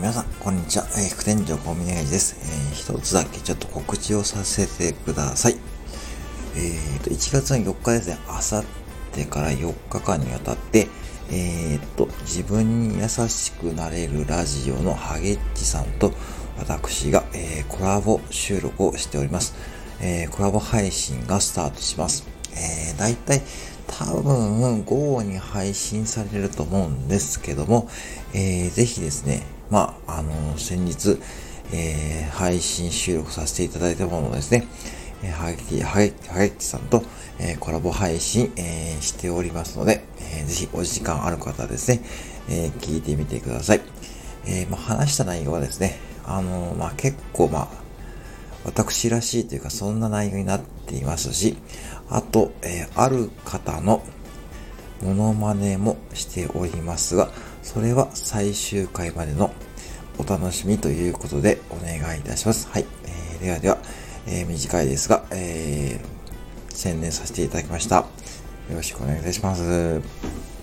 皆さんこんにちは。えー、副店長コンビニエイジです。えー、一つだけちょっと告知をさせてください。えーと、1月の4日ですね、あさってから4日間にわたって、えーと、自分に優しくなれるラジオのハゲッチさんと私が、えー、コラボ収録をしております。えー、コラボ配信がスタートします。えー、だいたい多分午後に配信されると思うんですけども、えー、ぜひですね、まあ、あの、先日、えー、配信収録させていただいたものですね、えー、はげき、はげ、はげきさんと、えー、コラボ配信、えー、しておりますので、えー、ぜひお時間ある方はですね、えー、聞いてみてください。えー、まあ、話した内容はですね、あのー、まあ、結構、まあ、私らしいというか、そんな内容になっていますし、あと、えー、ある方のモノマネもしておりますが、それは最終回までのお楽しみということでお願いいたします。はい。えー、ではでは、えー、短いですが、えー、宣伝させていただきました。よろしくお願いいたします。